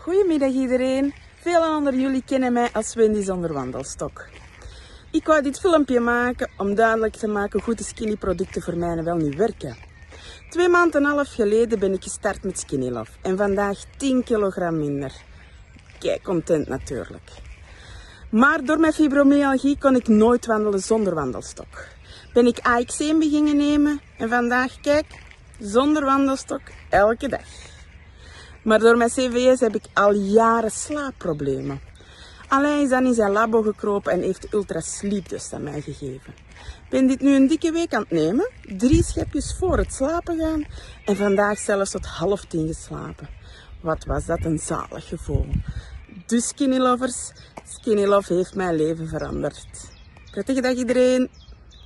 Goedemiddag iedereen. Velen onder jullie kennen mij als Wendy zonder wandelstok. Ik wou dit filmpje maken om duidelijk te maken hoe de skinny producten voor mij wel niet werken. Twee maanden en een half geleden ben ik gestart met Skinny Love en vandaag 10 kilogram minder. Kijk, content natuurlijk. Maar door mijn fibromyalgie kon ik nooit wandelen zonder wandelstok. Ben ik AX1 beginnen nemen en vandaag, kijk, zonder wandelstok elke dag. Maar door mijn CVS heb ik al jaren slaapproblemen. Alain is dan in zijn labo gekropen en heeft Ultra Sleep dus aan mij gegeven. Ik ben dit nu een dikke week aan het nemen, drie schepjes voor het slapen gaan en vandaag zelfs tot half tien geslapen. Wat was dat een zalig gevoel. Dus Skinny Lovers, Skinny Love heeft mijn leven veranderd. Prettige dag iedereen!